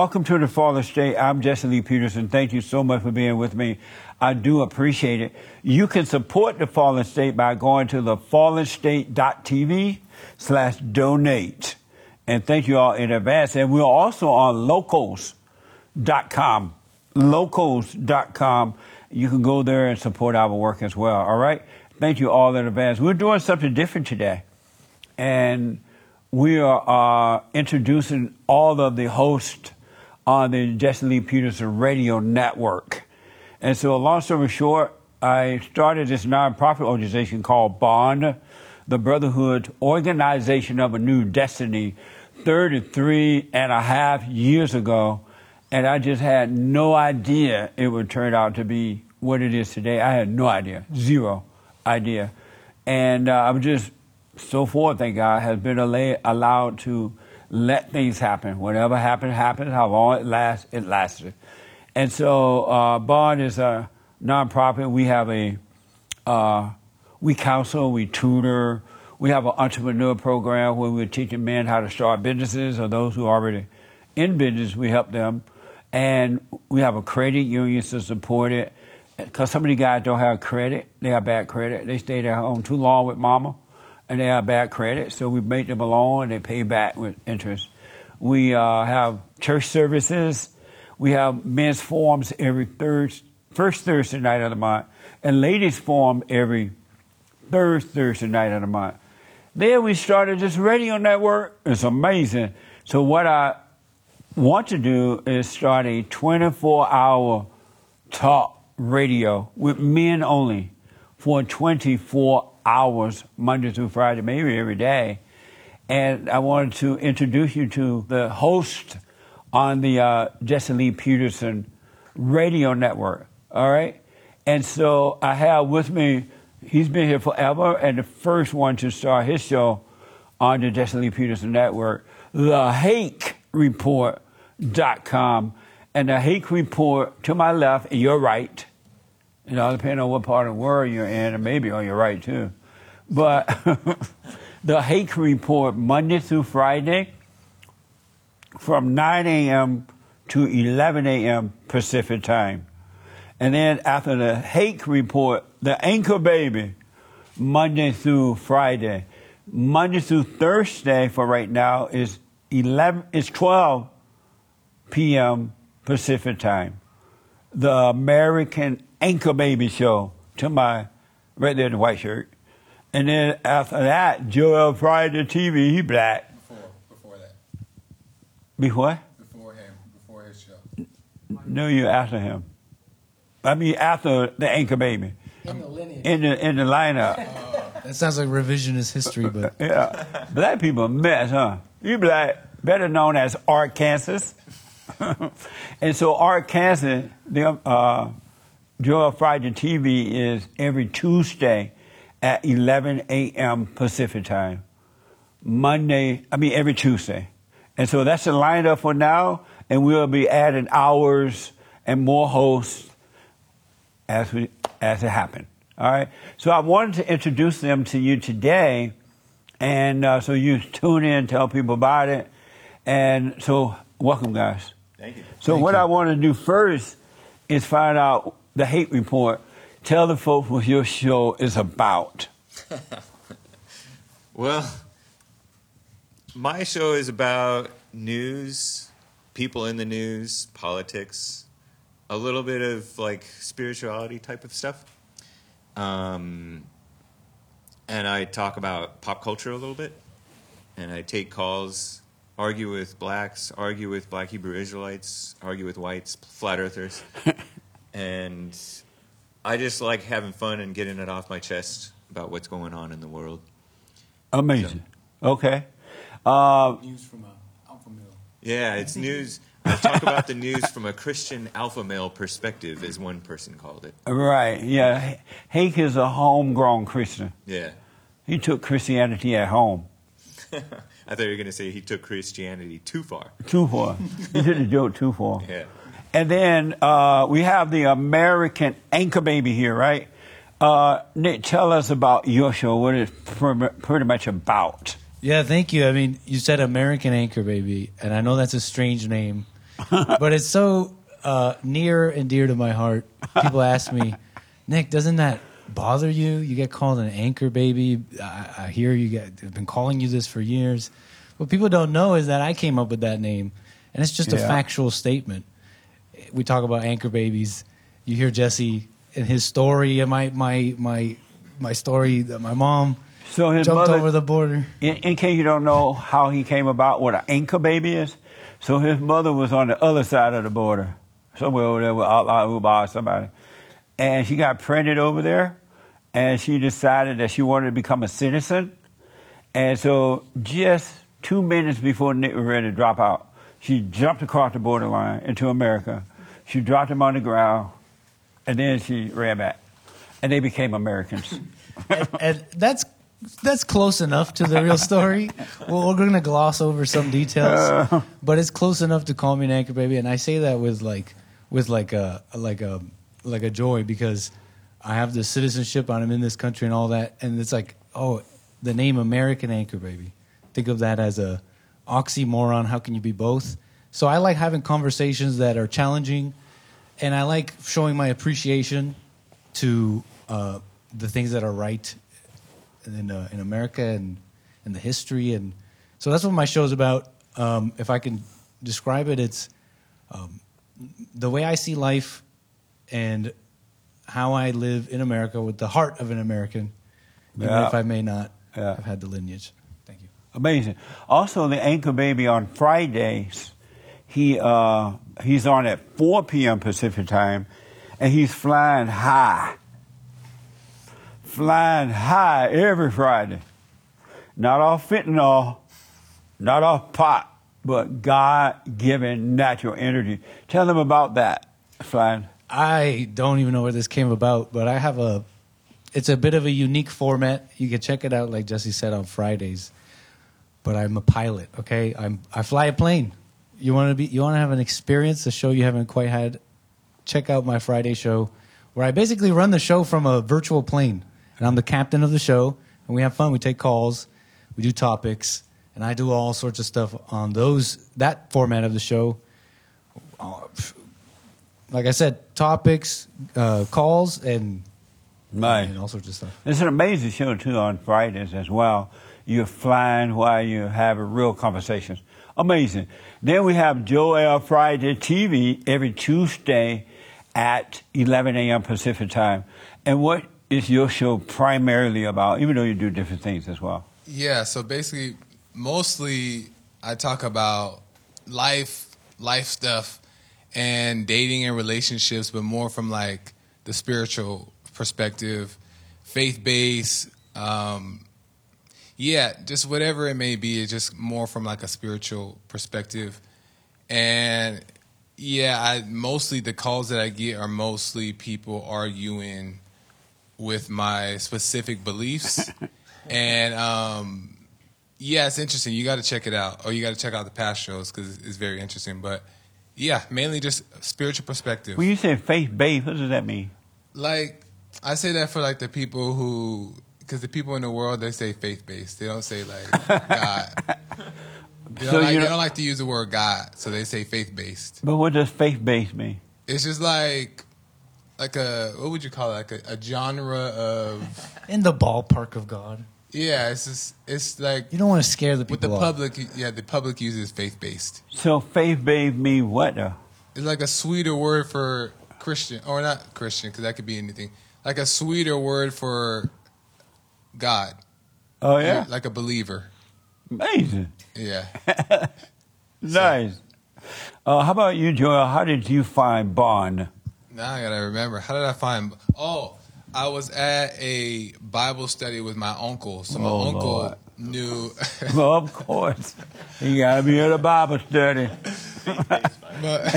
Welcome to the Fallen State. I'm Jesse Lee Peterson. Thank you so much for being with me. I do appreciate it. You can support the Fallen State by going to the fallenstate.tv slash donate. And thank you all in advance. And we're also on locals.com. Locals.com. You can go there and support our work as well. All right. Thank you all in advance. We're doing something different today. And we are uh, introducing all of the hosts on the Jesse Lee Peterson radio network. And so, long story short, I started this nonprofit organization called Bond, the Brotherhood Organization of a New Destiny, 33 and a half years ago. And I just had no idea it would turn out to be what it is today. I had no idea, zero idea. And uh, I'm just so forth, thank God, has been allowed to let things happen. Whatever happens, happens. How long it lasts, it lasted. And so, uh, Bond is a nonprofit. We have a, uh, we counsel, we tutor, we have an entrepreneur program where we're teaching men how to start businesses or those who are already in business, we help them. And we have a credit union to support it. Because some of the guys don't have credit, they have bad credit. They stayed at home too long with mama and they have bad credit, so we make them a loan and they pay back with interest. We uh, have church services. We have men's forums every third, first Thursday night of the month, and ladies' forum every third Thursday night of the month. Then we started this radio network. It's amazing. So what I want to do is start a 24-hour talk radio with men only for 24 hours, Monday through Friday, maybe every day. And I wanted to introduce you to the host on the uh, Jesse Lee Peterson radio network. All right. And so I have with me, he's been here forever, and the first one to start his show on the Jesse Lee Peterson network, the Hake Report.com. And the Hake Report to my left, and your right, you know, depending on what part of the world you're in, and maybe on your right too. But the Hake Report, Monday through Friday, from 9 a.m. to 11 a.m. Pacific time. And then after the Hake Report, the Anchor Baby, Monday through Friday. Monday through Thursday for right now is 11, is 12 p.m. Pacific time. The American Anchor Baby Show to my, right there in the white shirt. And then after that, Joel Friday TV, he black. Before, before that. Before? Before him, before his show. No, you after him. I mean, after the Anchor Baby. In the lineage. In the, in the lineup. That sounds like revisionist history, but. yeah. Black people a mess, huh? You black, better known as Arkansas. and so Arkansas, the, uh, Joel Friday TV is every Tuesday at 11 a.m. Pacific time. Monday, I mean, every Tuesday. And so that's the lineup for now, and we'll be adding hours and more hosts as, we, as it happens. All right. So I wanted to introduce them to you today, and uh, so you tune in, tell people about it, and so welcome, guys. Thank you. So Thank what you. I want to do first is find out the Hake Report. Tell the folks what your show is about. Well, my show is about news, people in the news, politics, a little bit of like spirituality type of stuff. Um, and I talk about pop culture a little bit. And I take calls, argue with blacks, argue with black Hebrew Israelites, argue with whites, flat earthers. and I just like having fun and getting it off my chest about what's going on in the world. Amazing. Okay. Uh, News from a alpha male. Yeah, it's news. I talk about the news from a Christian alpha male perspective, as one person called it. right. Yeah. Hake is a homegrown Christian. Yeah. He took Christianity at home. I thought you were going to say he took Christianity too far. Too far. he did the joke too far. Yeah. And then uh, we have the American Anchor Baby here, right? Uh, Nick, tell us about your show. What it's pr- pretty much about. Yeah, thank you. I mean, you said American Anchor Baby, and I know that's a strange name. but it's so uh, near and dear to my heart. People ask me, Nick, doesn't that bother you? You get called an anchor baby. I, I hear you get have been calling you this for years. What people don't know is that I came up with that name, and it's just a factual statement. We talk about anchor babies. You hear Jesse and his story, and my my my my story that my mom So his jumped mother, over the border. in, in case you don't know how he came about what an anchor baby is, so his mother was on the other side of the border, somewhere over there with Allah Uba or somebody, and she got pregnant over there, and she decided that she wanted to become a citizen, and so just two minutes before Nick was ready to drop out, she jumped across the borderline into America. She dropped him on the ground, and then she ran back, and they became Americans. and, and that's that's close enough to the real story. well, we're going to gloss over some details, uh. but it's close enough to call me an anchor baby, and I say that with like with like a like a like a joy because I have the citizenship and I'm in this country and all that, and it's like oh, the name American anchor baby. Think of that as a oxymoron. How can you be both? So I like having conversations that are challenging, and I like showing my appreciation to uh, the things that are right in uh, in America and and the history and so that's what my show's about. Um, if I can describe it, it's um, the way I see life and how I live in America with the heart of an American, even Yeah. if I may not Yeah. have had the lineage. Thank you. Amazing. Also, the Anchor Baby on Fridays, he uh, he's on at 4 p.m. Pacific time, and he's flying high, flying high every Friday. Not off fentanyl, not off pot, but God-given natural energy. Tell them about that, flying. I don't even know where this came about, but I have a. It's a bit of a unique format. You can check it out, like Jesse said, on Fridays. But I'm a pilot. Okay, I'm I fly a plane. You want to be? You want to have an experience, a show you haven't quite had. Check out my Friday show, where I basically run the show from a virtual plane, and I'm the captain of the show, and we have fun. We take calls, we do topics, and I do all sorts of stuff on those that format of the show like I said, topics, uh, calls, and, Nice. and all sorts of stuff. It's an amazing show too on Fridays as well. You're flying while you're having real conversations. Amazing. Then we have Joel Friday TV every Tuesday at 11 a.m. Pacific time. And what is your show primarily about? Even though you do different things as well. Yeah, so basically, mostly I talk about life, life stuff, and dating and relationships, but more from like the spiritual perspective, faith based. Um, yeah, just whatever it may be, it's just more from like a spiritual perspective. And yeah, I mostly the calls that I get are mostly people arguing with my specific beliefs. and um, yeah, it's interesting. You got to check it out, or you got to check out the past shows because it's very interesting. But yeah, mainly just spiritual perspective. When you say faith based, what does that mean? like I say that for like the people who, because the people in the world they say faith based. They don't say like God. They don't, So like, you they don't- don't like to use the word God, so they say faith based. But what does faith based mean? It's just like, like a what would you call it? Like a, a genre of In the ballpark of God. yeah. It's just it's like You don't want to scare the people. with the off. public. Yeah, the public uses faith based. So faith based mean what though? It's like a sweeter word for Christian, or not Christian, because that could be anything. Like a sweeter word for God. Oh yeah, Like a believer. amazing. Yeah. Nice. Uh, how about you, Joel? How did you find Bond? Now I gotta remember. How did I find? Oh, I was at a Bible study with my uncle. So my Oh, uncle Lord. knew. Well, of course. You gotta be at a Bible study. but,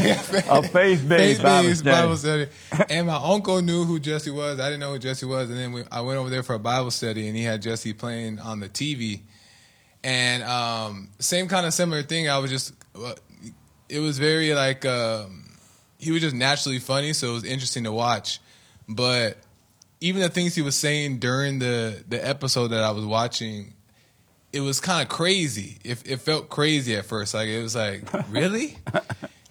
A faith-based Bible study. Bible study. And my uncle knew who Jesse was. I didn't know who Jesse was. And then we, I went over there for a Bible study, and he had Jesse playing on the TV. And um, same kind of similar thing. I was just, it was very like, um, he was just naturally funny, so it was interesting to watch. But even the things he was saying during the the episode that I was watching, it was kind of crazy. It, it felt crazy at first. Like it was like, really?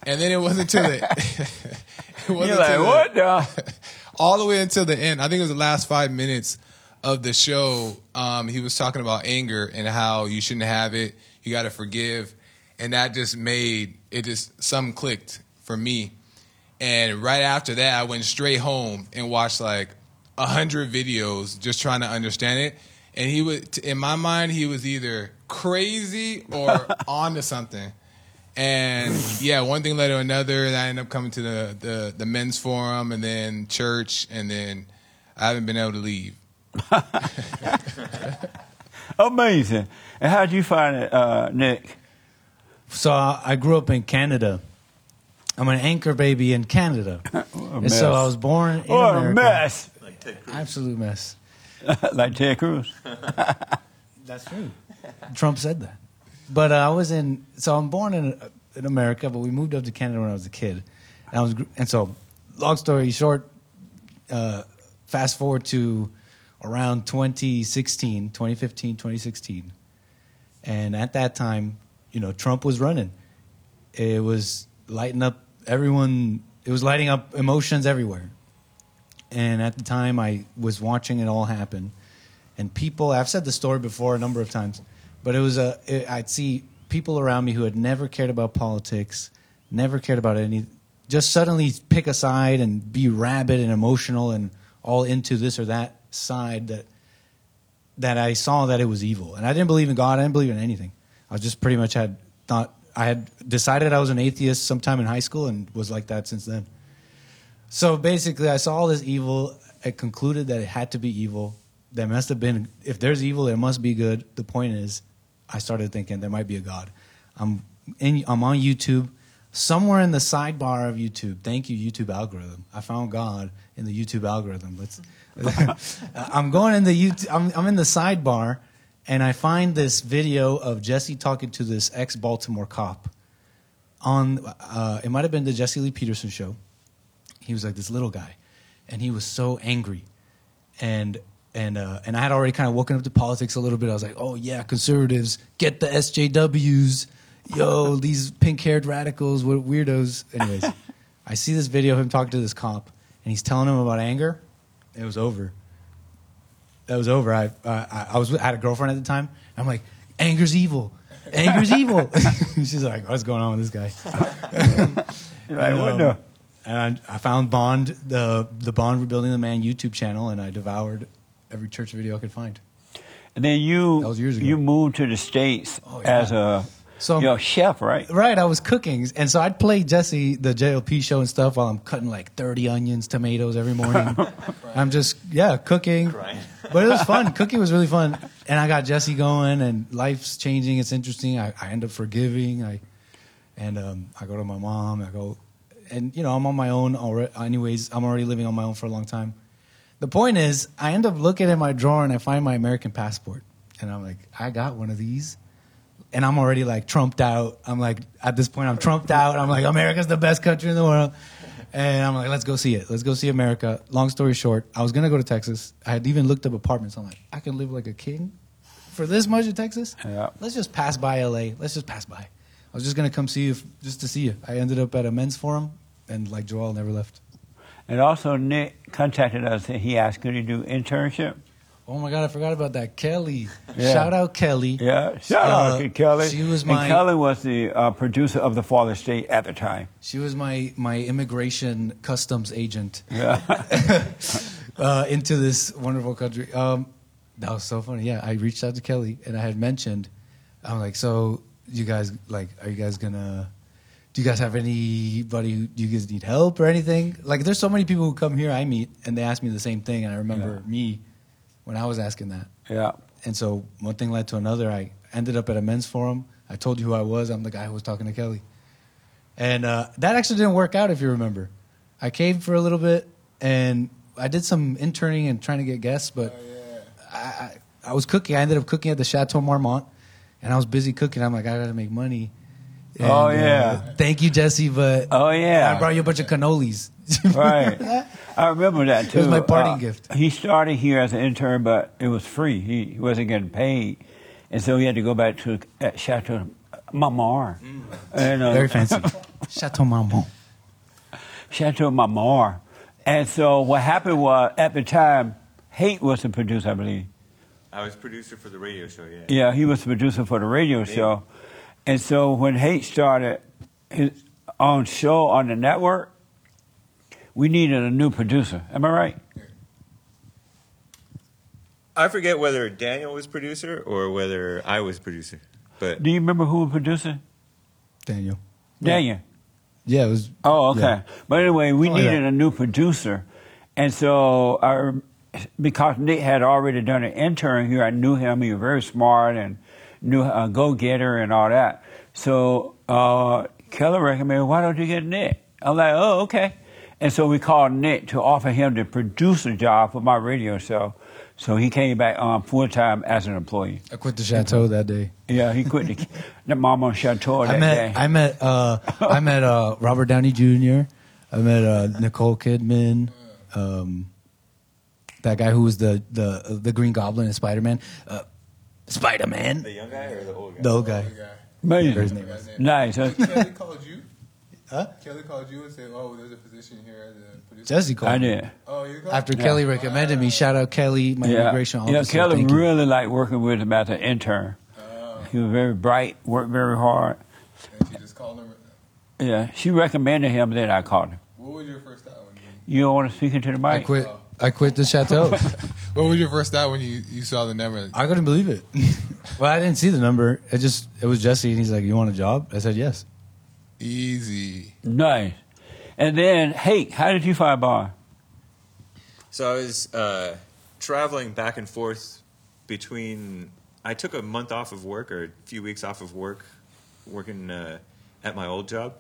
And then it wasn't until the it wasn't You're like, the- what the? all the way until the end. I think it was the last five minutes of the show. Um, he was talking about anger and how you shouldn't have it. You got to forgive, and that just made it just some clicked for me. And right after that, I went straight home and watched like a hundred videos just trying to understand it. And he was, in my mind, he was either crazy or on to something. And yeah, one thing led to another, and I ended up coming to the, the, the men's forum and then church, and then I haven't been able to leave. Amazing. And how'd you find it, uh, Nick? So I I grew up in Canada. I'm an anchor baby in Canada, and so I was born in What a mess. Like Absolute mess. like Ted Cruz. That's true. Trump said that. But uh, I was in. So I'm born in in America, but we moved up to Canada when I was a kid, and I was. And so, long story short, uh, fast forward to around 2016, 2015, 2016, and at that time, you know, Trump was running. It was lighting up everyone. It was lighting up emotions everywhere. And at the time, I was watching it all happen. And people i've said the story before a number of times but it was a it, i'd see people around me who had never cared about politics never cared about any just suddenly pick a side and be rabid and emotional and all into this or that side that that i saw that it was evil. And i didn't believe in god i didn't believe in anything. I just pretty much had thought i had decided i was an atheist sometime in high school and was like that since then so basically, I saw all this evil. I concluded that it had to be evil. There must have been, if there's evil, there must be good. The point is, I started thinking there might be a God. I'm, in, I'm on YouTube. Somewhere in the sidebar of YouTube, thank you, YouTube algorithm. I found God in the YouTube algorithm. Let's, I'm going in the YouTube, I'm, I'm in the sidebar, and I find this video of Jesse talking to this ex Baltimore cop on, uh, it might have been the Jesse Lee Peterson show he was like this little guy and he was so angry and and uh, and I had already kind of woken up to politics a little bit. I was like, oh yeah, conservatives get the SJWs, yo, these pink-haired radicals, what weirdos. Anyways, I see this video of him talking to this cop, and he's telling him about anger. It was over. That was over. I I, I was I had a girlfriend at the time. I'm like, anger's evil. Anger's evil. She's like, what's going on with this guy? And, what um? And I found Bond, the the Bond Rebuilding the Man YouTube channel, and I devoured every church video I could find. And then you That was years ago. you moved to the states Oh, yeah. as a So- you're a chef, right? Right, I was cooking, and so I'd play Jesse the JLP show and stuff while I'm cutting like 30 onions, tomatoes every morning. I'm just yeah cooking, but it was fun. cooking was really fun, and I got Jesse going, and life's changing. It's interesting. I, I end up forgiving. I and um, I go to my mom. I go, and you know I'm on my own already. Anyways, I'm already living on my own for a long time. The point is, I end up looking at my drawer and I find my American passport, and I'm like, I got one of these and I'm already like trumped out. I'm like at this point I'm trumped out. I'm like America's the best country in the world, and I'm like let's go see it. Let's go see America. Long story short, I was gonna go to Texas. I had even looked up apartments. I'm like I can live like a king for this much in Texas. Yeah. Let's just pass by LA. Let's just pass by. I was just gonna come see you just to see you. I ended up at a men's forum, and like Joel never left. And also Nick contacted us and he asked could he do internship. Oh my god, I forgot about that. Kelly. Yeah. Shout out Kelly. Yeah, shout Uh, out to Kelly. she was and my- Kelly was the uh, producer of the Fallen State at the time. She was my my immigration customs agent. Yeah. uh, into this wonderful country. Um, that was so funny. Yeah, I reached out to Kelly and I had mentioned, I'm like, so you guys like, are you guys gonna? Do you guys have anybody? who- Do you guys need help or anything? Like, there's so many people who come here I meet and they ask me the same thing, and I remember Yeah. me when I was asking that. yeah. And so one thing led to another. I ended up at a men's forum. I told you who I was. I'm the guy who was talking to Kelly. And uh, that actually didn't work out, if you remember. I came for a little bit, and I did some interning and trying to get guests, but I, I, I was cooking. I ended up cooking at the Chateau Marmont, and I was busy cooking. I'm like, I got to make money. And, Oh, uh, yeah. thank you, Jesse, but Oh yeah. I brought you a bunch of cannolis. right. I remember that too. was my parting Uh, gift. He started here as an intern, but it was free. He, he wasn't getting paid, and so he had to go back to at Chateau Mamar. And, uh, Very fancy. Chateau Marmont. Chateau Marmont. And so what happened was at the time, Hake was the producer, I believe. I was producer for the radio show. Yeah. Yeah, he was the producer for the radio show. And so when Hake started his own show on the network, we needed a new producer. Am I right? I forget whether Daniel was producer or whether I was producer, but Do you remember who was producer? Daniel. Daniel. Yeah, it was. Oh, okay. yeah. But anyway, we Oh, needed yeah. a new producer, and so I, because Nick had already done an intern here, I knew him. He was very smart and knew a go getter and all that. So uh, Kelly recommended, "Why don't you get Nick?" I'm like, "Oh, okay." And so we called Nick to offer him the producer job for my radio show. So he came back on full time as an employee. I quit the chateau that day. Yeah, he quit the, the Mama Chateau that I met day. I met uh, I met uh, Robert Downey Jr. I met uh, Nicole Kidman, um, that guy who was the the the Green Goblin in Spider Man, uh, Spider Man, the young guy or the old guy? the old guy. The guy. Amazing. His name is. Nice. huh? Kelly called you. Huh? Kelly called you and said, "Oh, there's a position here as a producer." Jesse called I me. did. Oh, you called? After Yeah. Kelly recommended me, shout out Kelly, my immigration officer. Yeah, Kelly Thank you. really liked working with him as an intern. Oh, He was very bright, worked very hard. and she just called him. Yeah, she recommended him, then I called him. What was your first thought when you? You don't want to speak into the mic? I quit. Oh. I quit the chateau. What was your first thought when you, you saw the number? I couldn't believe it. well, I didn't see the number. It just it was Jesse, and he's like, "You want a job?" I said yes. Easy. Nice. And then, hey, how did you find a Bar? So I was uh, traveling back and forth between. I took a month off of work or a few weeks off of work, working uh, at my old job,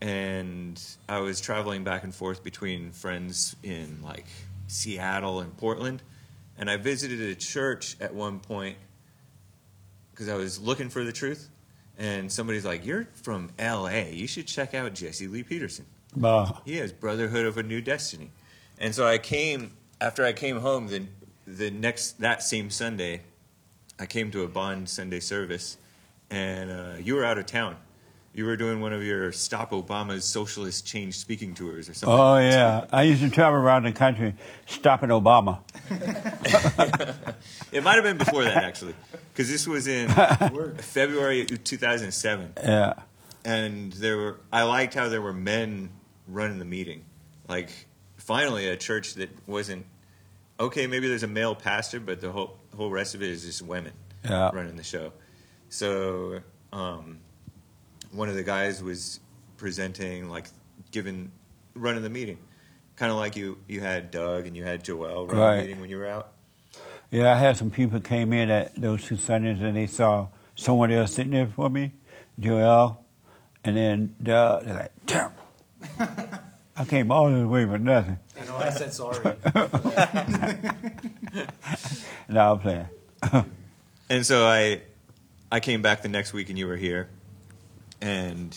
and I was traveling back and forth between friends in like Seattle and Portland, and I visited a church at one point because I was looking for the truth, and somebody's like, "You're from L.A. You should check out Jesse Lee Peterson." Bar. He has Brotherhood of a New Destiny. And so I came after I came home the the next that same Sunday, I came to a Bond Sunday service, and uh, you were out of town. You were doing one of your Stop Obama's Socialist Change speaking tours or something. Oh, yeah. I used to travel around the country stopping Obama. It might have been before that actually, because this was in February 2007. Yeah. and there were I liked how there were men running the meeting. Like finally a church that wasn't okay, maybe there's a male pastor, but the whole whole rest of it is just women Yeah. running the show. So um, one of the guys was presenting like giving running the meeting. Kind of like you you had Doug and you had Joel running Right. the meeting when you were out. Yeah, I had some people came in at those two Sundays and they saw someone else sitting there for me, Joel, and then uh, they're like, damn. I came all this way for nothing. I know. I said sorry. No, I'm playing. And so I, I came back the next week, and you were here, and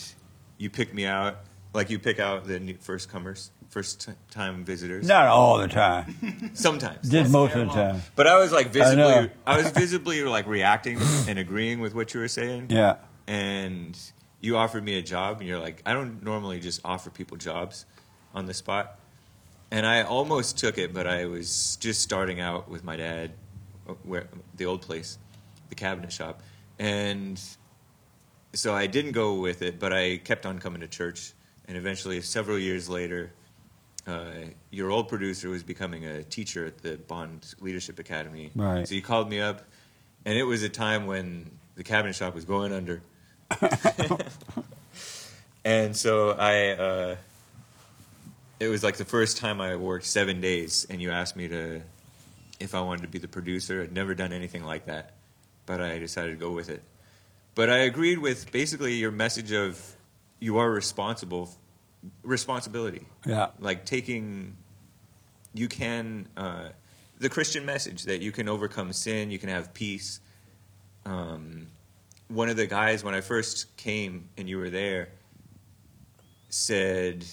you pick me out, like you pick out the new first comers, first t- time visitors. Not all the time, sometimes. just most of the time. But I was like visibly, I, I, was visibly like reacting and agreeing with what you were saying. Yeah. And you offered me a job, and you're like, I don't normally just offer people jobs on the spot. And I almost took it, but I was just starting out with my dad, uh, where the old place, the cabinet shop, and so I didn't go with it. But I kept on coming to church, and eventually, several years later, uh, your old producer was becoming a teacher at the Bond Leadership Academy. Right. So he called me up, and it was a time when the cabinet shop was going under. and so I, uh, it was like the first time I worked seven days, and you asked me to, if I wanted to be the producer. I'd never done anything like that, but I decided to go with it. But I agreed with basically your message of you are responsible, responsibility. Yeah. like taking you can uh, the christian message that you can overcome sin you can have peace. Um, one of the guys when i first came and you were there said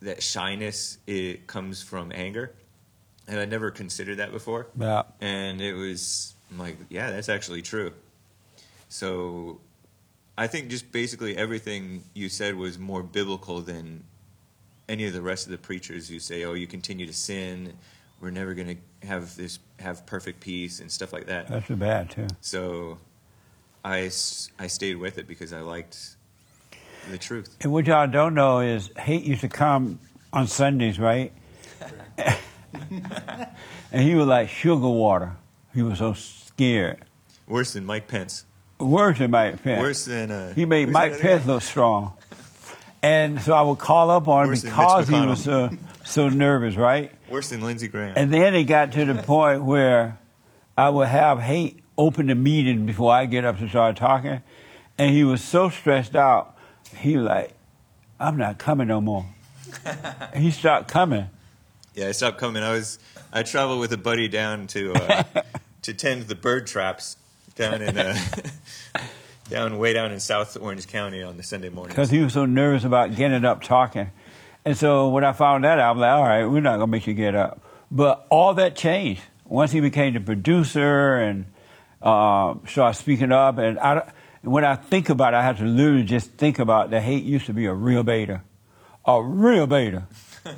that shyness it comes from anger. And i never considered that before I think just basically everything you said was more biblical than any of the rest of the preachers who say, "Oh, you continue to sin, we're never going to have this have perfect peace and stuff like that." That's bad too. So I I stayed with it because I liked the truth. And what y'all don't know is Hake used to come on Sundays, right? and he was like sugar water. He was so scared. Worse than Mike Pence. Worse than Mike Pence. Worse than uh, He made Mike Pence look strong. And so I would call up on him Worse because he was so, so nervous, right? Worse than Lindsey Graham. And then it got to the point where I would have Hake open the meeting before I get up to start talking. And he was so stressed out, he was like, I'm not coming no more. he stopped coming. Yeah, I stopped coming. I was I traveled with a buddy down to uh, to tend the bird traps down in uh, down way down in South Orange County on the Sunday morning. because he was so nervous about getting up talking. And so when I found that out, I'm like, all right, we're not going to make you get up. But all that changed once he became the producer and uh, started speaking up. And I, when I think about it, I have to literally just think about the Hake used to be a real beta. A real beta.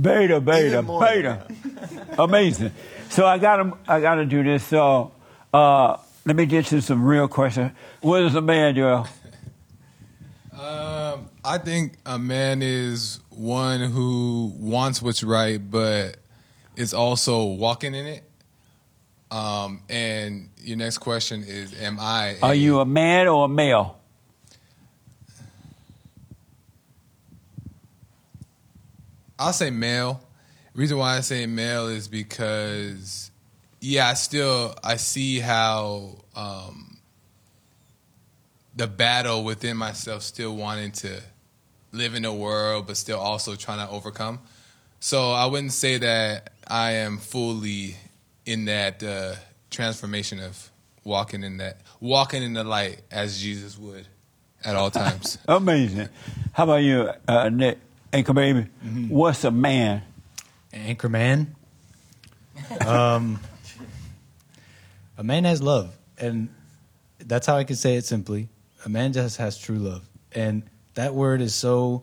Beta, beta, beta. Amazing. So I got to I got to do this. So uh, let me get to some real questions. What is a man, Joel? Um, I think a man is one who wants what's right, but is also walking in it. Um, and your next question is, am I? Are you a man or a male? I'll say male. Reason why I say male is because, yeah, I still I see how um, the battle within myself, still wanting to live in a world, but still also trying to overcome. So I wouldn't say that I am fully in that uh, transformation of walking in that walking in the light as Jesus would at all times. Amazing. How about you, uh, Nick? Anchor baby. What's a man? Anchorman. Um, a man has love, and that's how I can say it simply. A man just has true love, and that word is so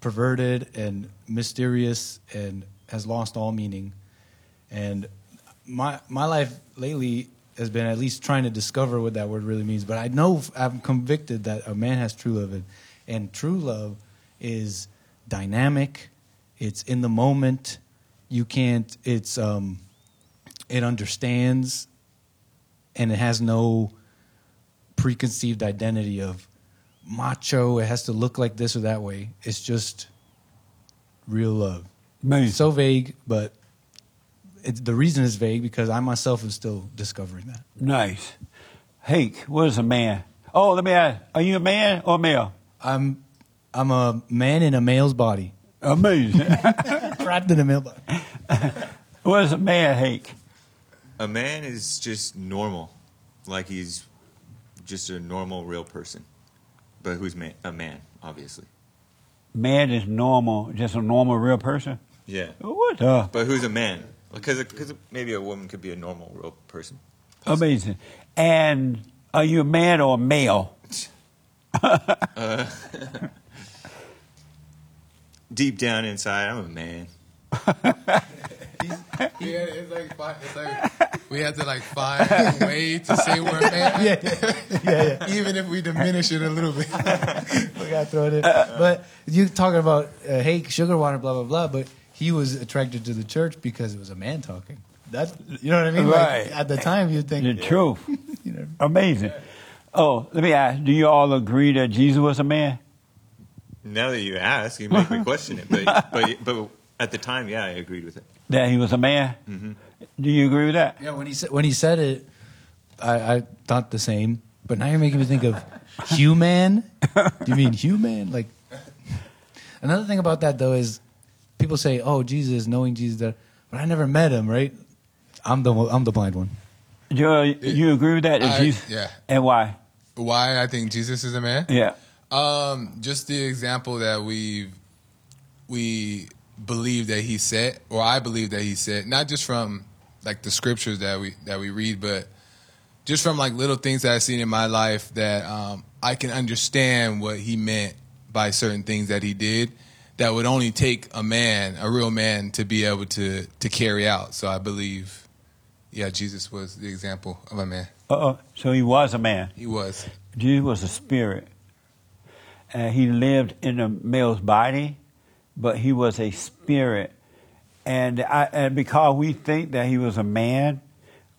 perverted and mysterious and has lost all meaning. And my my life lately has been at least trying to discover what that word really means. But I know I'm convicted that a man has true love, and, and true love is dynamic. It's in the moment. You can't. It's um, it understands, and it has no preconceived identity of macho. It has to look like this or that way. It's just real love. Amazing. So vague, but it's, the reason is vague because I myself am still discovering that. nice. Hake, what is a man? Oh, let me ask. Are you a man or a male? I'm I'm a man in a male's body, Amazing. trapped in a male body. what is a man, Hake? A man is just normal, like he's just a normal, real person, but who's man, a man, obviously. Man is normal, just a normal, real person? Yeah, What the? but who's a man? Because because maybe a woman could be a normal, real person. Amazing. And are you a man or a male? Uh, deep down inside, I'm a man. Yeah, it's like, fi- it's like we have to like find a way to say we're a man, Yeah, yeah, yeah. even if we diminish it a little bit. we got to throw it in. But you talking about uh, hey sugar water, blah blah blah. But he was attracted to the church because it was a man talking. That you know what I mean. Like, Right. at the time, you'd think The truth. You know, Amazing. Oh, let me ask. Do you all agree that Jesus was a man? Now that you ask, you make me question it. But but but at the time, yeah, I agreed with it. That he was a man? Mm-hmm. Do you agree with that? yeah. When he said when he said it, I, I thought the same. But now you're making me think of human. Do you mean human? Like another thing about that though is people say, "Oh, Jesus, knowing Jesus," but I never met him. Right? I'm the I'm the blind one. Joel, you agree with that? That I- Jesus- yeah. And why? Why I think Jesus is a man? Yeah. Um, just the example that we we believe that he said, or I believe that he said, not just from like the scriptures that we that we read, but just from like little things that I've seen in my life that um, I can understand what he meant by certain things that he did that would only take a man, a real man, to be able to to carry out. So I believe, yeah, Jesus was the example of a man. Uh-oh. So he was a man. He was. Jesus was a spirit. And he lived in a male's body, but he was a spirit. And, I, and because we think that he was a man,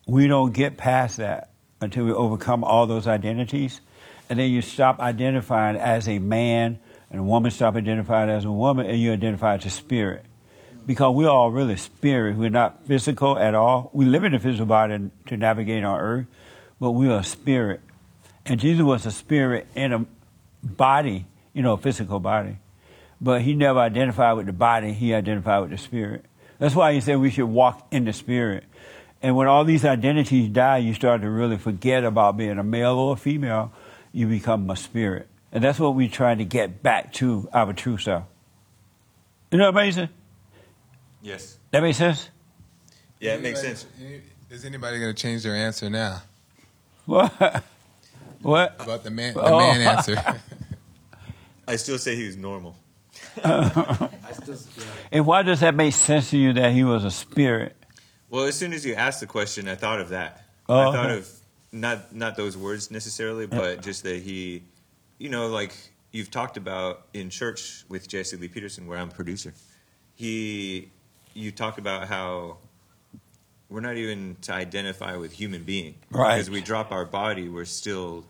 we don't get past that until we overcome all those identities. And then you stop identifying as a man, and a woman stop identifying as a woman, and you identify as a spirit. Because we're all really spirit. We're not physical at all. We live in a physical body to navigate on earth, but we are a spirit. And Jesus was a spirit in a body, you know, a physical body. But he never identified with the body, he identified with the spirit. That's why he said we should walk in the spirit. And when all these identities die, you start to really forget about being a male or a female. You become a spirit. And that's what we're trying to get back to our true self. You know what amazing? Yes. That makes sense? Yeah, it makes sense. Is anybody going to change their answer now What? What? about the man? The Oh. man answer. I still say he was normal. And why does that make sense to you that he was a spirit? Well, as soon as you asked the question, I thought of that. Oh, I thought okay. of not not those words necessarily, but just that he, you know, like you've talked about in church with Jesse Lee Peterson, where I'm producer. He, you talk about how we're not even to identify with human being Right. because we drop our body, we're still,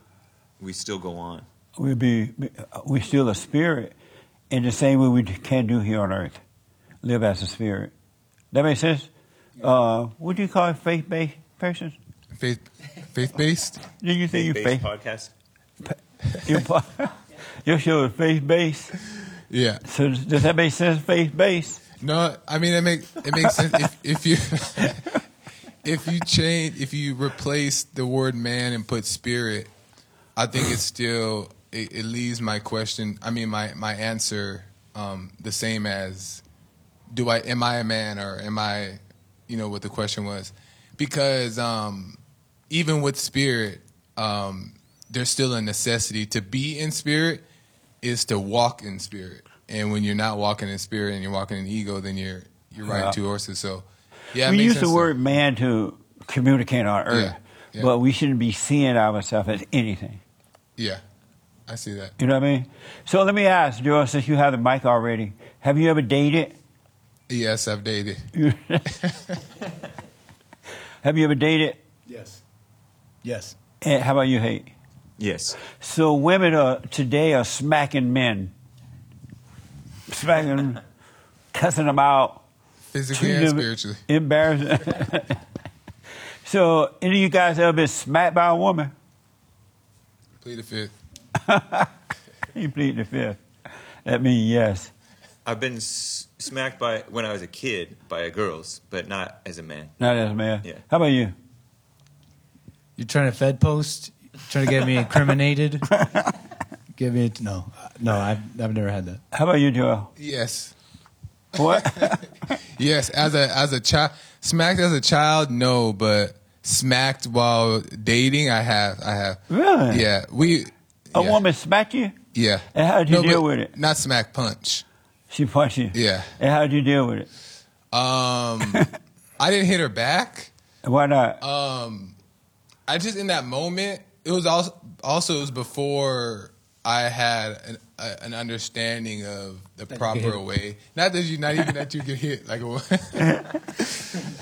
we still go on. we be uh, we still a spirit in the same way we can do here on earth. Live as a spirit. That makes sense. Uh, what do you call it? Faith based persons? faith, faith based. Did you say you Faith-based podcast. Your, po- your show is faith based. Yeah. So does does that make sense? Faith based. No, I mean it make it makes sense if, if you if you change if you replace the word man and put spirit, I think it's still it, it leaves my question. I mean my my answer um, the same as do I am I a man or am I you know what the question was because um, even with spirit um, there's still a necessity to be in spirit is to walk in spirit. And when you're not walking in spirit and you're walking in ego, then you're you're riding Yeah. two horses. So yeah, we use the sense to- word man to communicate on earth, Yeah, yeah. but we shouldn't be seeing ourselves as anything. Yeah, I see that. You know what I mean? So let me ask, Joel, since you have the mic already, have you ever dated? Yes, I've dated. have you ever dated? Yes. Yes. And how about you, Hake? Yes. So women are today are smacking men, smacking, cussing them out, Physically and spiritually. embarrassing. so, any of you guys ever been smacked by a woman? Plead the fifth. You plead the fifth. That means yes. I've been s- smacked by when I was a kid by a girls, but not as a man. Not as a man. Yeah. How about you? You're trying to Fed post? Trying to get me incriminated? Get me no, uh, no. I've I've never had that. How about you, Joel? Yes, What? yes. As a as a child, smacked as a child, no, but smacked while dating, I have. I have. really? Yeah, we. A yeah, woman smack you? Yeah. And how'd you No, deal with it? Not smack punch. She punched you. Yeah. And how'd you deal with it? Um, I didn't hit her back. Why not? Um, I just in that moment. It was also also it was before I had an, a, an understanding of the you proper way. Not that you, not even that you get hit like a.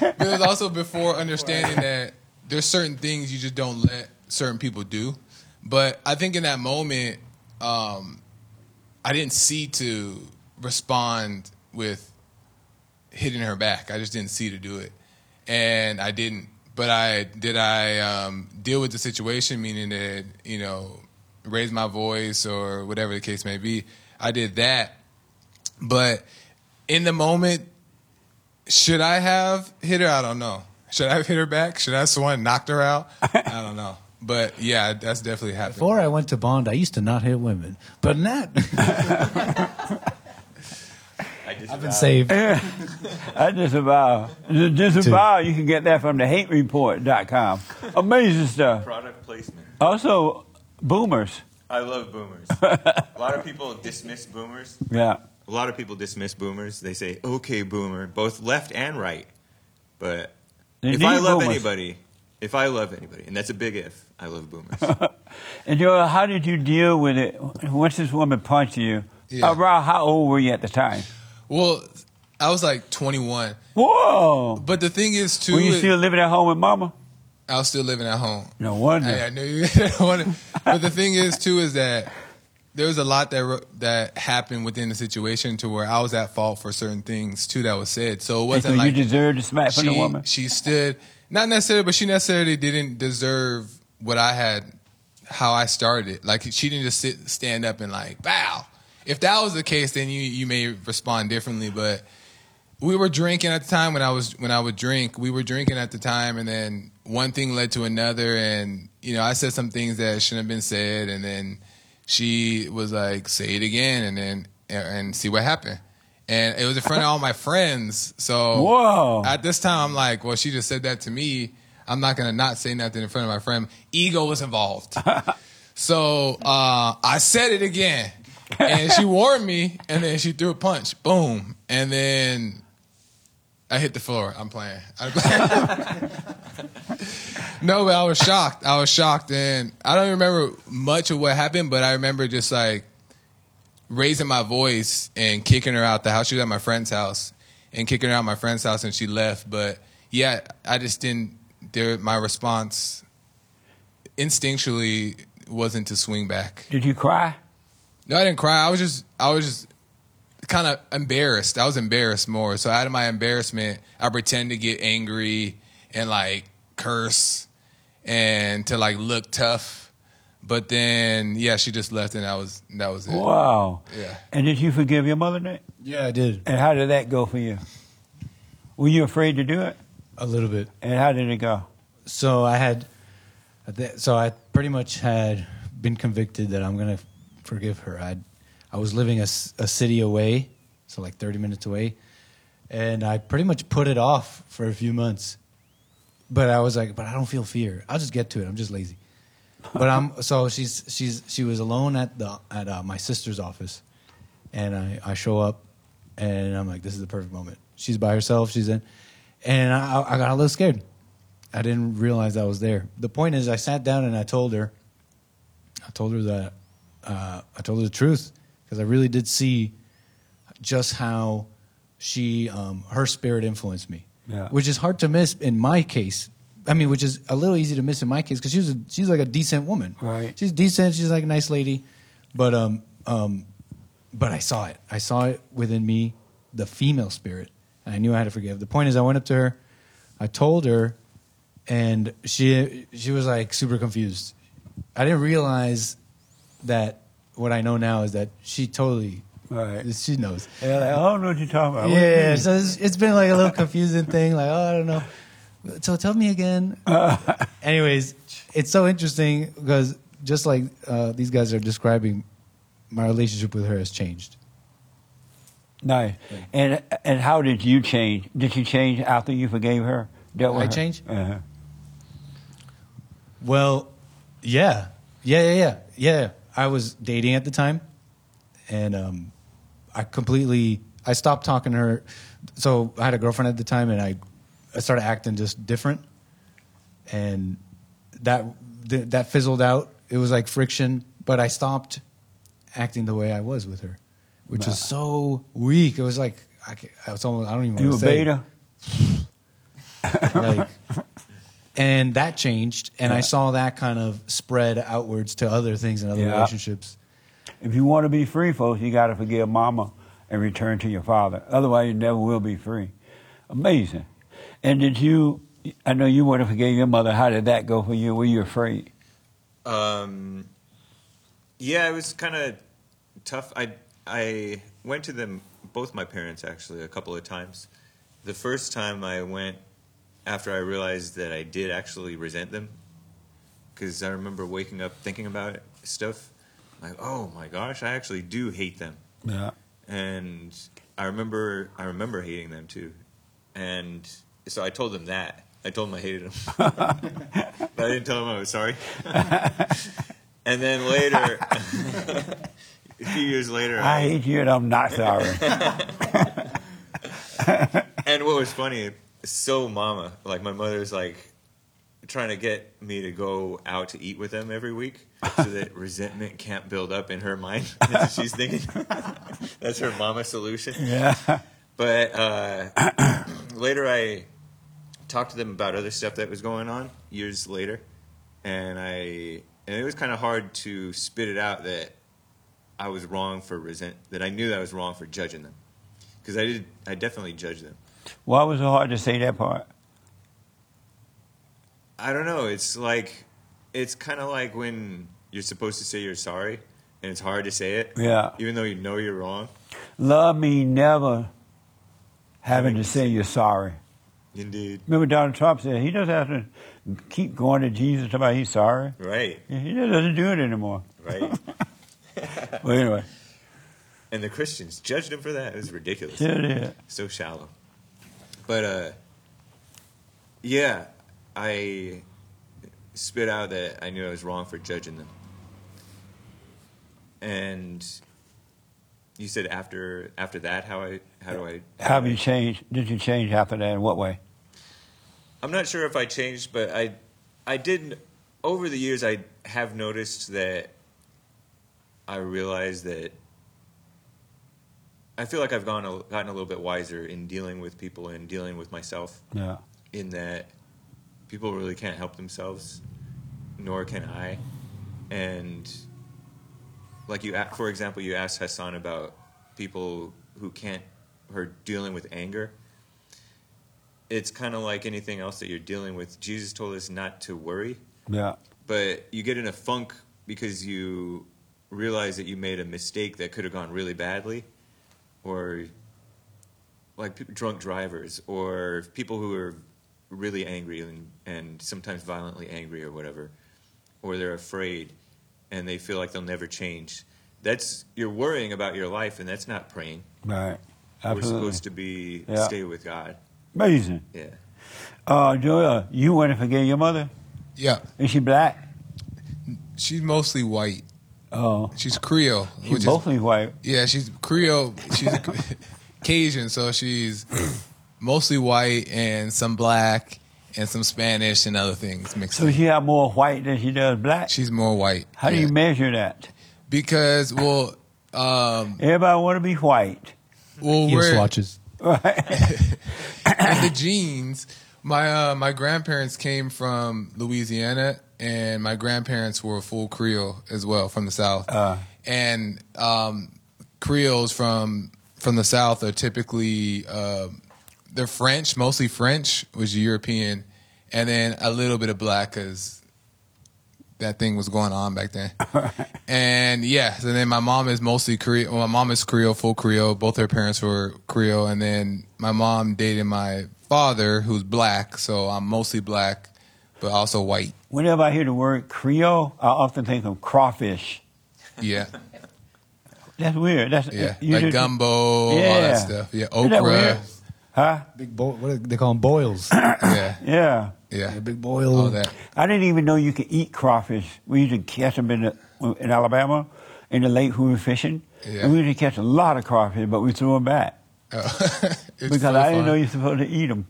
but it was also before understanding that there's certain things you just don't let certain people do. But I think in that moment, um, I didn't see to respond with hitting her back. I just didn't see to do it, and I didn't. But I did. I um, deal with the situation, meaning that you know, raise my voice or whatever the case may be. I did that, but in the moment, should I have hit her? I don't know. Should I have hit her back? Should I have swung, knocked her out? I don't know. But yeah, that's definitely happened. Before I went to Bond, I used to not hit women, but not. I just I've been saved. I disavow. Disavow, you can get that from the hakereport.com. Amazing stuff. Product placement. Also, boomers. I love boomers. a lot of people dismiss boomers. Yeah. A lot of people dismiss boomers. They say, "Okay, boomer," both left and right. But They if I love boomers. anybody, if I love anybody, and that's a big if, I love boomers. And Joel, how did you deal with it once this woman punched you? Yeah. Uh, Around how old were you at the time? Well, I was like 21. Whoa! But the thing is, too, Were you it- still living at home with mama? I was still living at home. No wonder. I, I knew you didn't want to. But the thing is, too, is that there was a lot that that happened within the situation to where I was at fault for certain things too that was said. So it wasn't so like you deserved to smack from the woman? she stood not necessarily, but she necessarily didn't deserve what I had, how I started. Like she didn't just sit, stand up and like bow. If that was the case, then you you may respond differently. But we were drinking at the time when I was when I would drink. We were drinking at the time, and then one thing led to another, and you know I said some things that shouldn't have been said, and then she was like, "Say it again," and then and see what happened. And it was in front of all my friends. So Whoa. at this time, I'm like, well, she just said that to me. I'm not gonna not say nothing in front of my friend. Ego was involved. so uh, I said it again, and she warned me, and then she threw a punch. Boom, and then I hit the floor. I'm playing. I'm playing. no, but I was shocked. I was shocked, and I don't remember much of what happened, but I remember just like raising my voice and kicking her out the house. She was at my friend's house and kicking her out my friend's house, and she left. But yeah, I just didn't. There, my response instinctually wasn't to swing back. Did you cry? No, I didn't cry. I was just, I was just kind of embarrassed. I was embarrassed more. So out of my embarrassment, I pretend to get angry and like curse and to like look tough. But then, yeah, she just left, and that was that was it. Wow. Yeah. And did you forgive your mother, Nick? Yeah, I did And how did that go for you? Were you afraid to do it? a little bit. And how did it go? So I had, so I pretty much had been convicted that I'm gonna forgive her. I, I was living a, s- a city away, so like 30 minutes away, and I pretty much put it off for a few months. But I was like, but I don't feel fear. I'll just get to it. I'm just lazy. But I'm so she's she's she was alone at the at uh, my sister's office, and I I show up, and I'm like, this is the perfect moment. She's by herself. She's in, and I I got a little scared. I didn't realize I was there. The point is, I sat down and I told her, I told her that, uh, I told her the truth because I really did see just how she, um, her spirit influenced me, Yeah. which is hard to miss in my case. I mean, which is a little easy to miss in my case because she's a, she's like a decent woman. Right. She's decent. She's like a nice lady, but um um, but I saw it. I saw it within me, the female spirit, and I knew I had to forgive. The point is, I went up to her, I told her, and she she was like super confused. I didn't realize that what I know now is that she totally Right. she knows. Yeah, like, I don't know what you're talking about. Yeah, so it's, it's been like a little confusing thing. Like, oh, I don't know. So tell me again. Anyways, it's so interesting because just like uh, these guys are describing, my relationship with her has changed. Nice. And and how did you change? Did you change after you forgave her? Dealt with I her? change? Uh-huh. Well, yeah, yeah, yeah, yeah, yeah. I was dating at the time, and um, I completely I stopped talking to her. So I had a girlfriend at the time, and I I started acting just different, and that th- that fizzled out. It was like friction, but I stopped acting the way I was with her, which was so weak. It was like I, I was almost I don't even You want a say beta? like and that changed and i saw that kind of spread outwards to other things and other Yeah. relationships If you want to be free, folks, you got to forgive mama and return to your father. Otherwise, you never will be free. Amazing. And did you? I know you would have forgave your mother. How did that go for you? Were you afraid? Um, yeah, it was kind of tough. I I went to them both my parents actually a couple of times. The first time I went after I realized that I did actually resent them because I remember waking up thinking about it, stuff like, oh my gosh, I actually do hate them. Yeah. And I remember I remember hating them too, and so I told them that. I told them I hated them, but I didn't tell them I was sorry. and then later, a few years later, I hate you and I'm not sorry. and what was funny, so mama, like my mother's like trying to get me to go out to eat with them every week so that resentment can't build up in her mind. That's she's thinking. That's her mama solution. yeah. But uh, later, I talked to them about other stuff that was going on years later, and I and it was kind of hard to spit it out that I was wrong for resent that I knew that I was wrong for judging them because I did I definitely judged them. Why was it hard to say that part? I don't know. It's like it's kind of like when you're supposed to say you're sorry, and it's hard to say it. Yeah. Even though you know you're wrong. Love me never having to say you're sorry. Indeed. Remember Donald Trump said he doesn't have to keep going to Jesus to about he's sorry. Right. He just doesn't do it anymore. Right. Well, anyway, and the Christians judged him for that. It was ridiculous. yeah, yeah. so shallow. But uh, yeah, I spit out that I knew I was wrong for judging them. And you said after after that, how I how do I? How have you changed? Did you change after that? In what way? I'm not sure if I changed, but I I did over the years. I have noticed that I realized that I feel like I've gone a, gotten a little bit wiser in dealing with people and dealing with myself. Yeah. in that people really can't help themselves, nor can I. And like you, for example, you asked Hassan about people who can't, who are dealing with anger. It's kind of like anything else that you're dealing with. Jesus told us not to worry, Yeah. but you get in a funk because you realize that you made a mistake that could have gone really badly, or like drunk drivers, or people who are really angry and, and sometimes violently angry or whatever, or they're afraid and they feel like they'll never change. That's you're worrying about your life, and that's not praying. Right. We're supposed to be Yeah. stay with God. Amazing. Yeah. Uh, Joel, you want to forgave your mother? Yeah, Is she black? she's mostly white. Oh. She's Creole. She's which is- mostly white. Yeah, she's Creole. She's Cajun, so she's mostly white and some black and some Spanish and other things mixed. Up. So in. she have more white than she does black? She's more white. How do you measure that? Because well, um, Everybody want to be white. well, Ear we're swatches. Right. and the genes. My uh, my grandparents came from Louisiana, and my grandparents were full Creole as well from the South. Uh. and um, Creoles from from the South are typically um they're French, mostly French, was European, and then a little bit of black because that thing was going on back then. and yeah, so then my mom is mostly Creole. Well, my mom is Creole, full Creole. Both her parents were Creole, and then my mom dated my father, who's black. So I'm mostly black, but also white. Whenever I hear the word Creole, I often think of crawfish. Yeah, That's weird. That's yeah, like gumbo, all that stuff. Yeah, Isn't that weird? okra. Huh? Big bo- what do they call them? Boils. Yeah, Yeah. yeah, a big boil. all that. I didn't even know you could eat crawfish. We used to catch them in the, in Alabama in the lake when we were fishing. Yeah. And we used to catch a lot of crawfish, but we threw them back oh. It's because full I didn't fun. know you're supposed to eat them.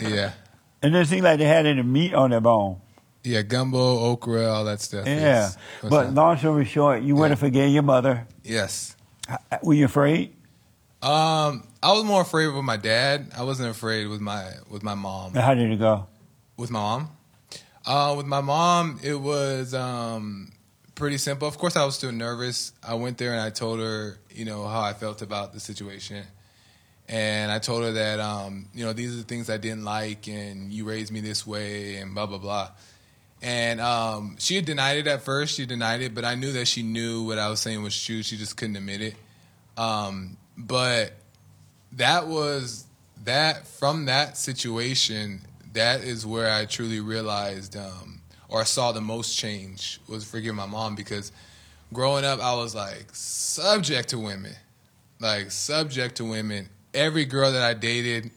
Yeah, And it seemed like they had any meat on their bone. yeah, gumbo, okra, all that stuff. Yeah. Yes. What's But that? long story short, you went Yeah. and forgave your mother. yes. Were you afraid? Um, I was more afraid with my dad. I wasn't afraid with my with my mom. How did it go? With my mom, uh, with my mom, it was um pretty simple. Of course, I was still nervous. I went there and I told her, you know, how I felt about the situation, and I told her that, um, you know, these are the things I didn't like, and you raised me this way, and blah blah blah. And um, she had denied it at first. She denied it, but I knew that she knew what I was saying was true. She just couldn't admit it. Um, but that was that from that situation. That is where I truly realized, um, or I saw the most change was forgiving my mom because growing up I was like subject to women, like subject to women. Every girl that I dated,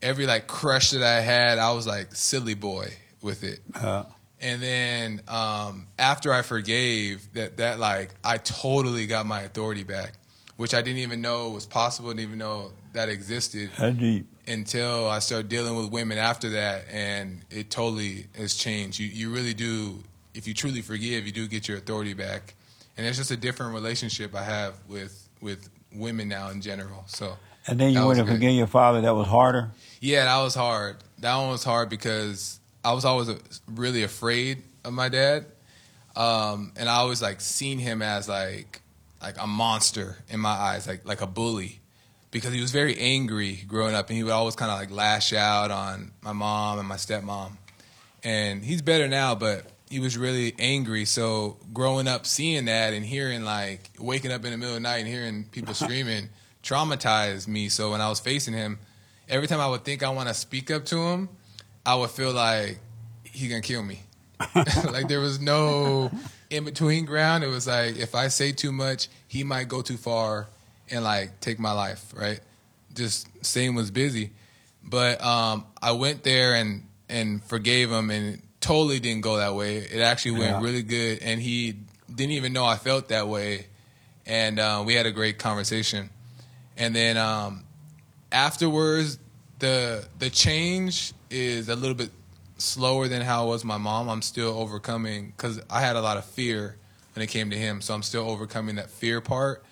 every like crush that I had, I was like silly boy with it. Uh, And then um, after I forgave, that that like I totally got my authority back, which I didn't even know was possible, didn't even know that existed that's deep. until I started dealing with women after that, and it totally has changed. You you really do, if you truly forgive, you do get your authority back, and it's just a different relationship I have with with women now in general. So And then you went good. forgave your father. That was harder. yeah, that was hard. That one was hard because I was always really afraid of my dad, um, and I always like seen him as like like a monster in my eyes, like like a bully, because he was very angry growing up, and he would always kind of like lash out on my mom and my stepmom. And he's better now, but he was really angry. So growing up, seeing that and hearing like waking up in the middle of the night and hearing people screaming traumatized me. So when I was facing him, every time I would think I want to speak up to him, I would feel like he gonna kill me. like there was no in between ground. It was like if I say too much, he might go too far and like take my life. Right? Just Same was busy, but um, I went there and and forgave him, and it totally didn't go that way. It actually went Yeah. really good, and he didn't even know I felt that way, and uh, we had a great conversation. And then um, afterwards, the the change is a little bit slower than how it was my mom. I'm still overcoming because I had a lot of fear when it came to him, so I'm still overcoming that fear part.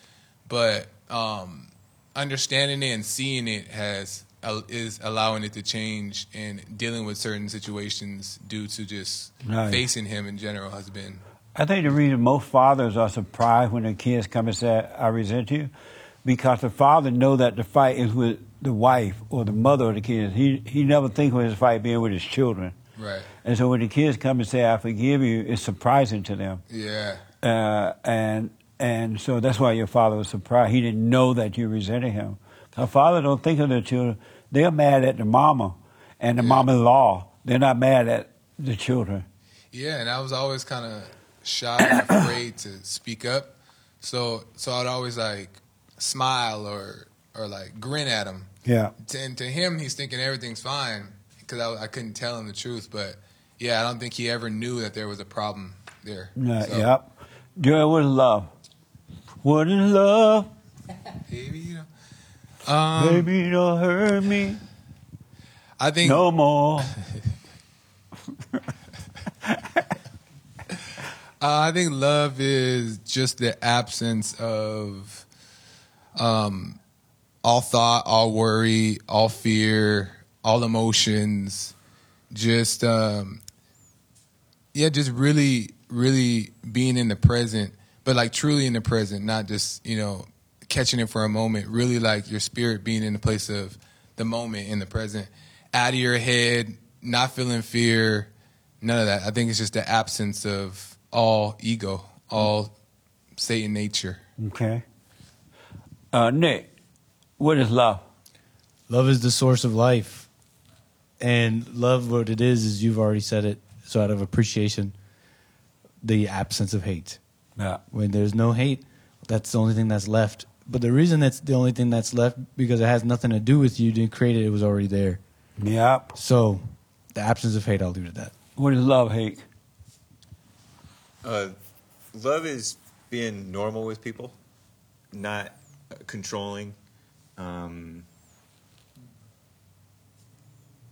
But um, understanding it and seeing it has uh, is allowing it to change and dealing with certain situations due to just Nice. facing him in general has been I think the reason most fathers are surprised when their kids come and say, I resent you, because the father know that the fight is with the wife or the mother of the kids. He he never think of his fight being with his children. right. And so when the kids come and say, I forgive you, it's surprising to them. Yeah, Uh, and and so that's why your father was surprised. He didn't know that you resented him. A father don't think of their children. They're mad at the mama and the Yeah. mama-in-law. They're not mad at the children. Yeah, and I was always kind of shy and afraid to speak up. So so I'd always like smile or or like grin at him. Yeah. To, and to him, he's thinking everything's fine because I, I couldn't tell him the truth. But yeah, I don't think he ever knew that there was a problem there. Yeah, So, Yep. Joel, what is love? What is love? Baby, you know. Um, Baby, don't hurt me I think no more. Uh, I think love is just the absence of um, all thought, all worry, all fear, all emotions. Just um, yeah, just really, really being in the present, but like truly in the present, not just you know catching it for a moment. Really, like your spirit being in the place of the moment in the present, out of your head, not feeling fear, none of that. I think it's just the absence of all ego, all Satan nature. Okay. Uh, Nick, what is love? Love is the source of life. And love, what it is, is you've already said it. So, out of appreciation, the absence of hate. Yeah. When there's no Hake, that's the only thing that's left. But the reason that's the only thing that's left because it has nothing to do with you. You didn't create it; it was already there. Yep. So, the absence of hate, I'll leave it at that. What is love, hate? Uh, love is being normal with people, not controlling. Um,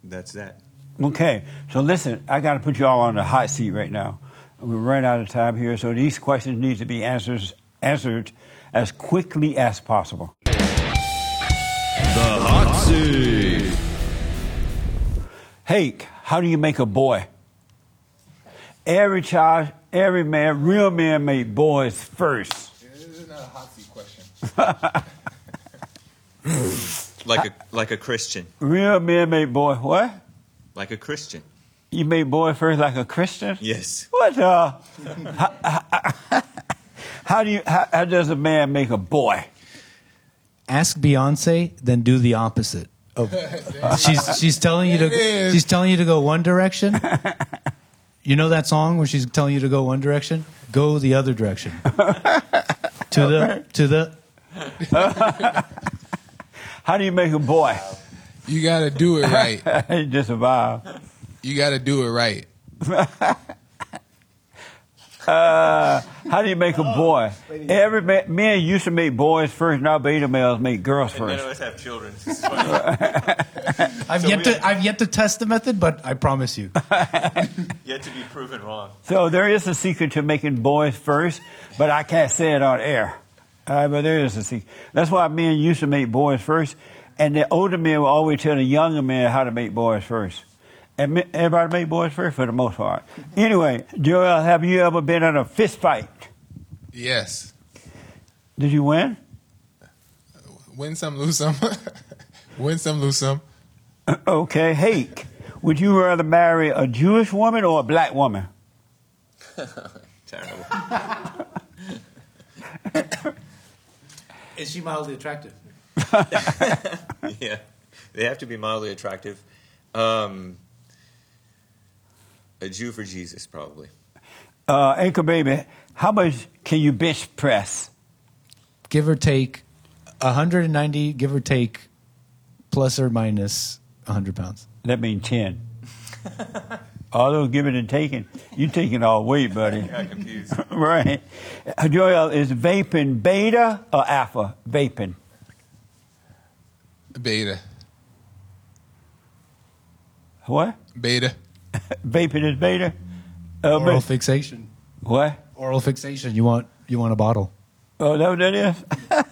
that's that. Okay, so listen, I got to put you all on the hot seat right now. We're running out of time here, so these questions need to be answered answered as quickly as possible. The hot seat. Hake, how do you make a boy? Every child, every man, real men make boys first. This is not a hot seat question. Like a like a Christian, Real men make boy what? like a Christian. You made boy first like a Christian? Yes. What? Uh, how, how, how do you? How, how does a man make a boy? Ask Beyonce, then do the opposite. Of, she's she's telling you to she's telling you to go one direction. You know that song where she's telling you to go one direction? Go the other direction. to the to the How do you make a boy? You got to do it right. Disavow. You got to do it right. Uh, how do you make a boy? Every ma- men used to make boys first. Now beta males make girls And none of first. us have children. This is funny. I've So yet we- to I've yet to test the method, but I promise you. Yet to be proven wrong. So there is a secret to making boys first, but I can't say it on air. Uh, but there is a secret. That's why men used to make boys first, and the older men will always tell the younger men how to make boys first. And me- everybody make boys first for the most part. Anyway, Joel, have you ever been in a fist fight? Yes. Did you win? Win some, lose some. Win some, lose some. Okay, Hake, would you rather marry a Jewish woman or a black woman? Terrible. Is she mildly attractive? yeah, they have to be mildly attractive. Um, a Jew for Jesus, probably. Uh, Anchor Baby, how much can you bench press? Give or take 190, give or take plus or minus 100 pounds. That means 10. all those giving and taking, you taking all weight, buddy. I got confused. right. Joel, is vaping beta or alpha? Vaping. Beta. What? Beta. Vaping is beta? Uh, Oral but- fixation. what? Oral fixation. You want you want a bottle. Oh, that what that is?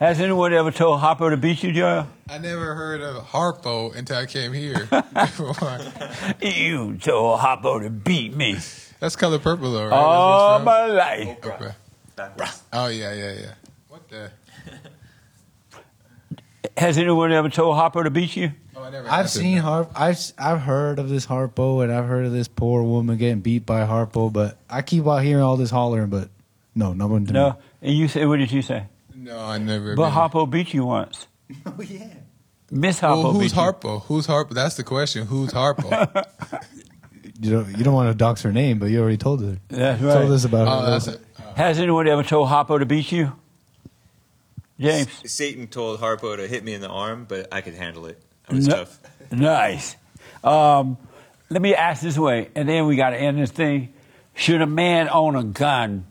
Has anyone ever told Harpo to beat you, Joel? I never heard of Harpo until I came here. You told Harpo to beat me That's color purple, though, right? all That's my life. what's up? Okay. Backwards. Oh yeah, yeah, yeah. What the? Has anyone ever told Harpo to beat you? Oh, I never. I've seen that. Harp. I've I've heard of this Harpo, and I've heard of this poor woman getting beat by Harpo. But I keep out hearing all this hollering, but no, no one. did. No. And you said, what did you say? No, I never. But been- Hopper beat you once. Oh yeah. Miss Hopper Well, who's beat you. Harpo? Who's Harpo? That's the question. Who's Harpo? You don't you don't want to dox her name, but you already told her. That's right. Told us about oh, her. that's it. Has anyone ever told Harpo to beat you? James. Satan told Harpo to hit me in the arm, but I could handle it. I was No- tough. Nice. Um, let me ask this way, and then we got to end this thing. Should a man own a gun?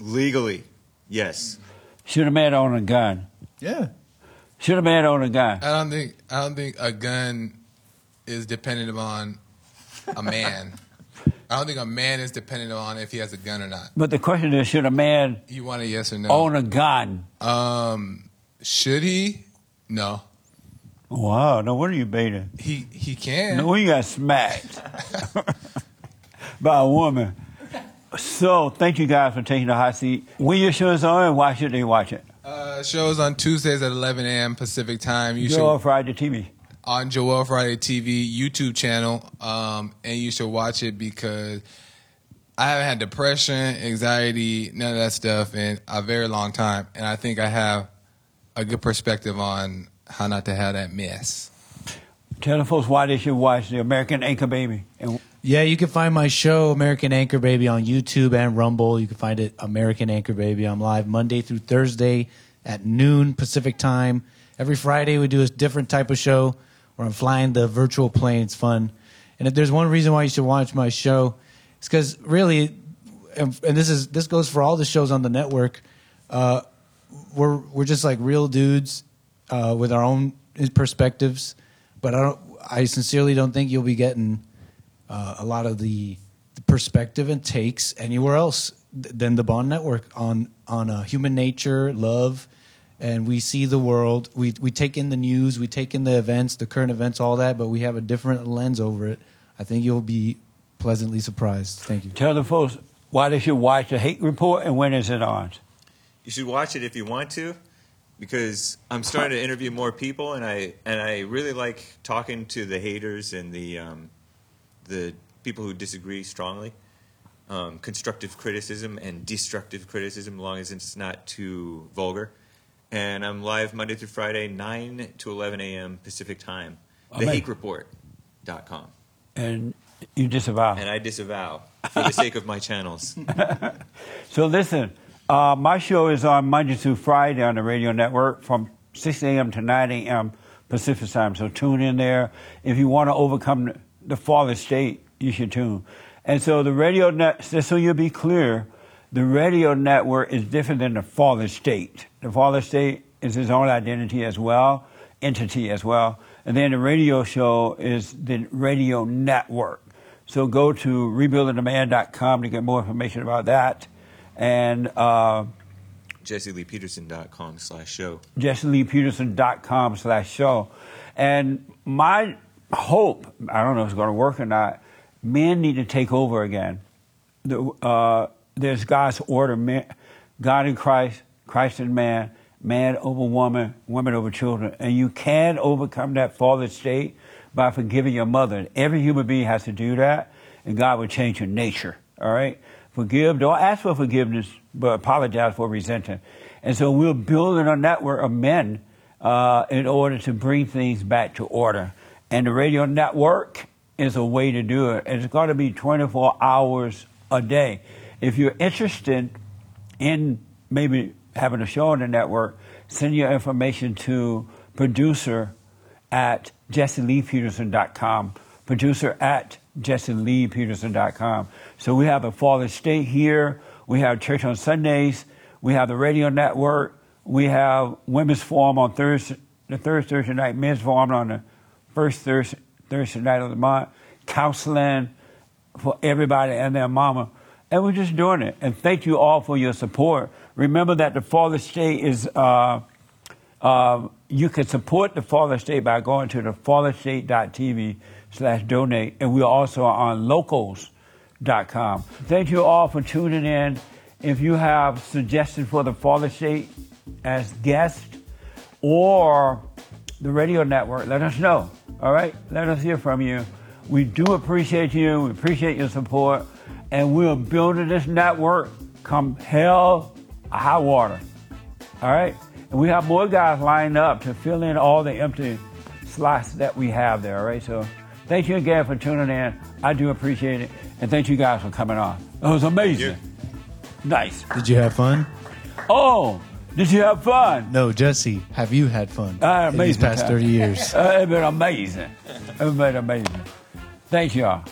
Legally, yes. Should a man own a gun? yeah. Should a man own a gun? I don't think. I don't think a gun is dependent upon a man. I don't think a man is dependent on if he has a gun or not. But the question is, should a man You want a yes or no? own a gun? Um, should he? No. Wow, no wonder you beta. He he can. No, you got smacked by a woman. So, thank you guys for taking the hot seat. When your show is on, and why should they watch it? Uh, shows on Tuesdays at 11 a.m. Pacific time. You Joel should Friday TV. on Joel Friday TV YouTube channel, um, and you should watch it because I haven't had depression, anxiety, none of that stuff in a very long time, and I think I have a good perspective on how not to have that mess. Tell the folks why they should watch the American Anchor Baby. And Yeah, you can find my show, American Anchor Baby, on YouTube and Rumble. You can find it, American Anchor Baby. I'm live Monday through Thursday at noon Pacific time. Every Friday, we do a different type of show where I'm flying the virtual plane. It's fun. And if there's one reason why you should watch my show, it's because really, and, and this is this goes for all the shows on the network. Uh, we're we're just like real dudes uh, with our own perspectives, but I don't. I sincerely don't think you'll be getting uh, a lot of the, the perspective and takes anywhere else than the Bond Network on on uh, human nature, love, and we see the world. We we take in the news, we take in the events, the current events, all that, but we have a different lens over it. I think you'll be pleasantly surprised. Thank you. tell the folks why they should watch the Hake Report and when is it on. You should watch it if you want to, because I'm starting to interview more people, and I and I really like talking to the haters and the um, the people who disagree strongly. Um, constructive criticism and destructive criticism, as long as it's not too vulgar. And I'm live Monday through Friday, 9 to 11 a.m. Pacific time. Amen. TheHakeReport.com. And you disavow. And I disavow for the sake of my channels. So listen, Uh, my show is on Monday through Friday on the radio network from 6 a.m. to 9 a.m. Pacific time. So tune in there. If you want to overcome the fallen state, you should tune. And so the radio net, just so you'll be clear, the radio network is different than the fallen state. The fallen state is his own identity as well, entity as well. And then the radio show is the radio network. So go to rebuildingtheman.com to get more information about that. And uh, JesseLeePeterson.com slash show. JesseLeePeterson.com slash show. And my hope, I don't know if it's going to work or not, men need to take over again. The, uh, there's God's order, man, God in Christ, Christ in man, man over woman, woman over children. And you can overcome that fallen state by forgiving your mother. And Every human being has to do that, and God will change your nature. All right? Forgive, don't ask for forgiveness, but apologize for resenting. And so we're building a network of men uh, in order to bring things back to order. And the radio network is a way to do it. It's going to be 24 hours a day. If you're interested in maybe having a show on the network, send your information to producer at jesseleepeterson.com. Producer at jesseleepeterson.com. So we have a Fallen State here. We have church on Sundays. We have the radio network. We have women's forum on Thursday, the third Thursday night, men's forum on the first Thursday, Thursday night of the month. Counseling for everybody and their mama. And we're just doing it. And thank you all for your support. Remember that the Fallen State is, uh, uh, you can support the Fallen State by going to the fallenstate.tv slash donate. And we're also on locals.com. Thank you all for tuning in. If you have suggestions for the Fallen State as guest or the radio network, let us know. All right? Let us hear from you. We do appreciate you. We appreciate your support. And we're building this network come hell or high water. All right? And we have more guys lined up to fill in all the empty slots that we have there. All right? So thank you again for tuning in. I do appreciate it. And thank you guys for coming on. It was amazing. Nice. Did you have fun? Oh, did you have fun? No, Jesse. Have you had fun I had in these past time. thirty years? Uh, it's been amazing. It's been amazing. Thank y'all.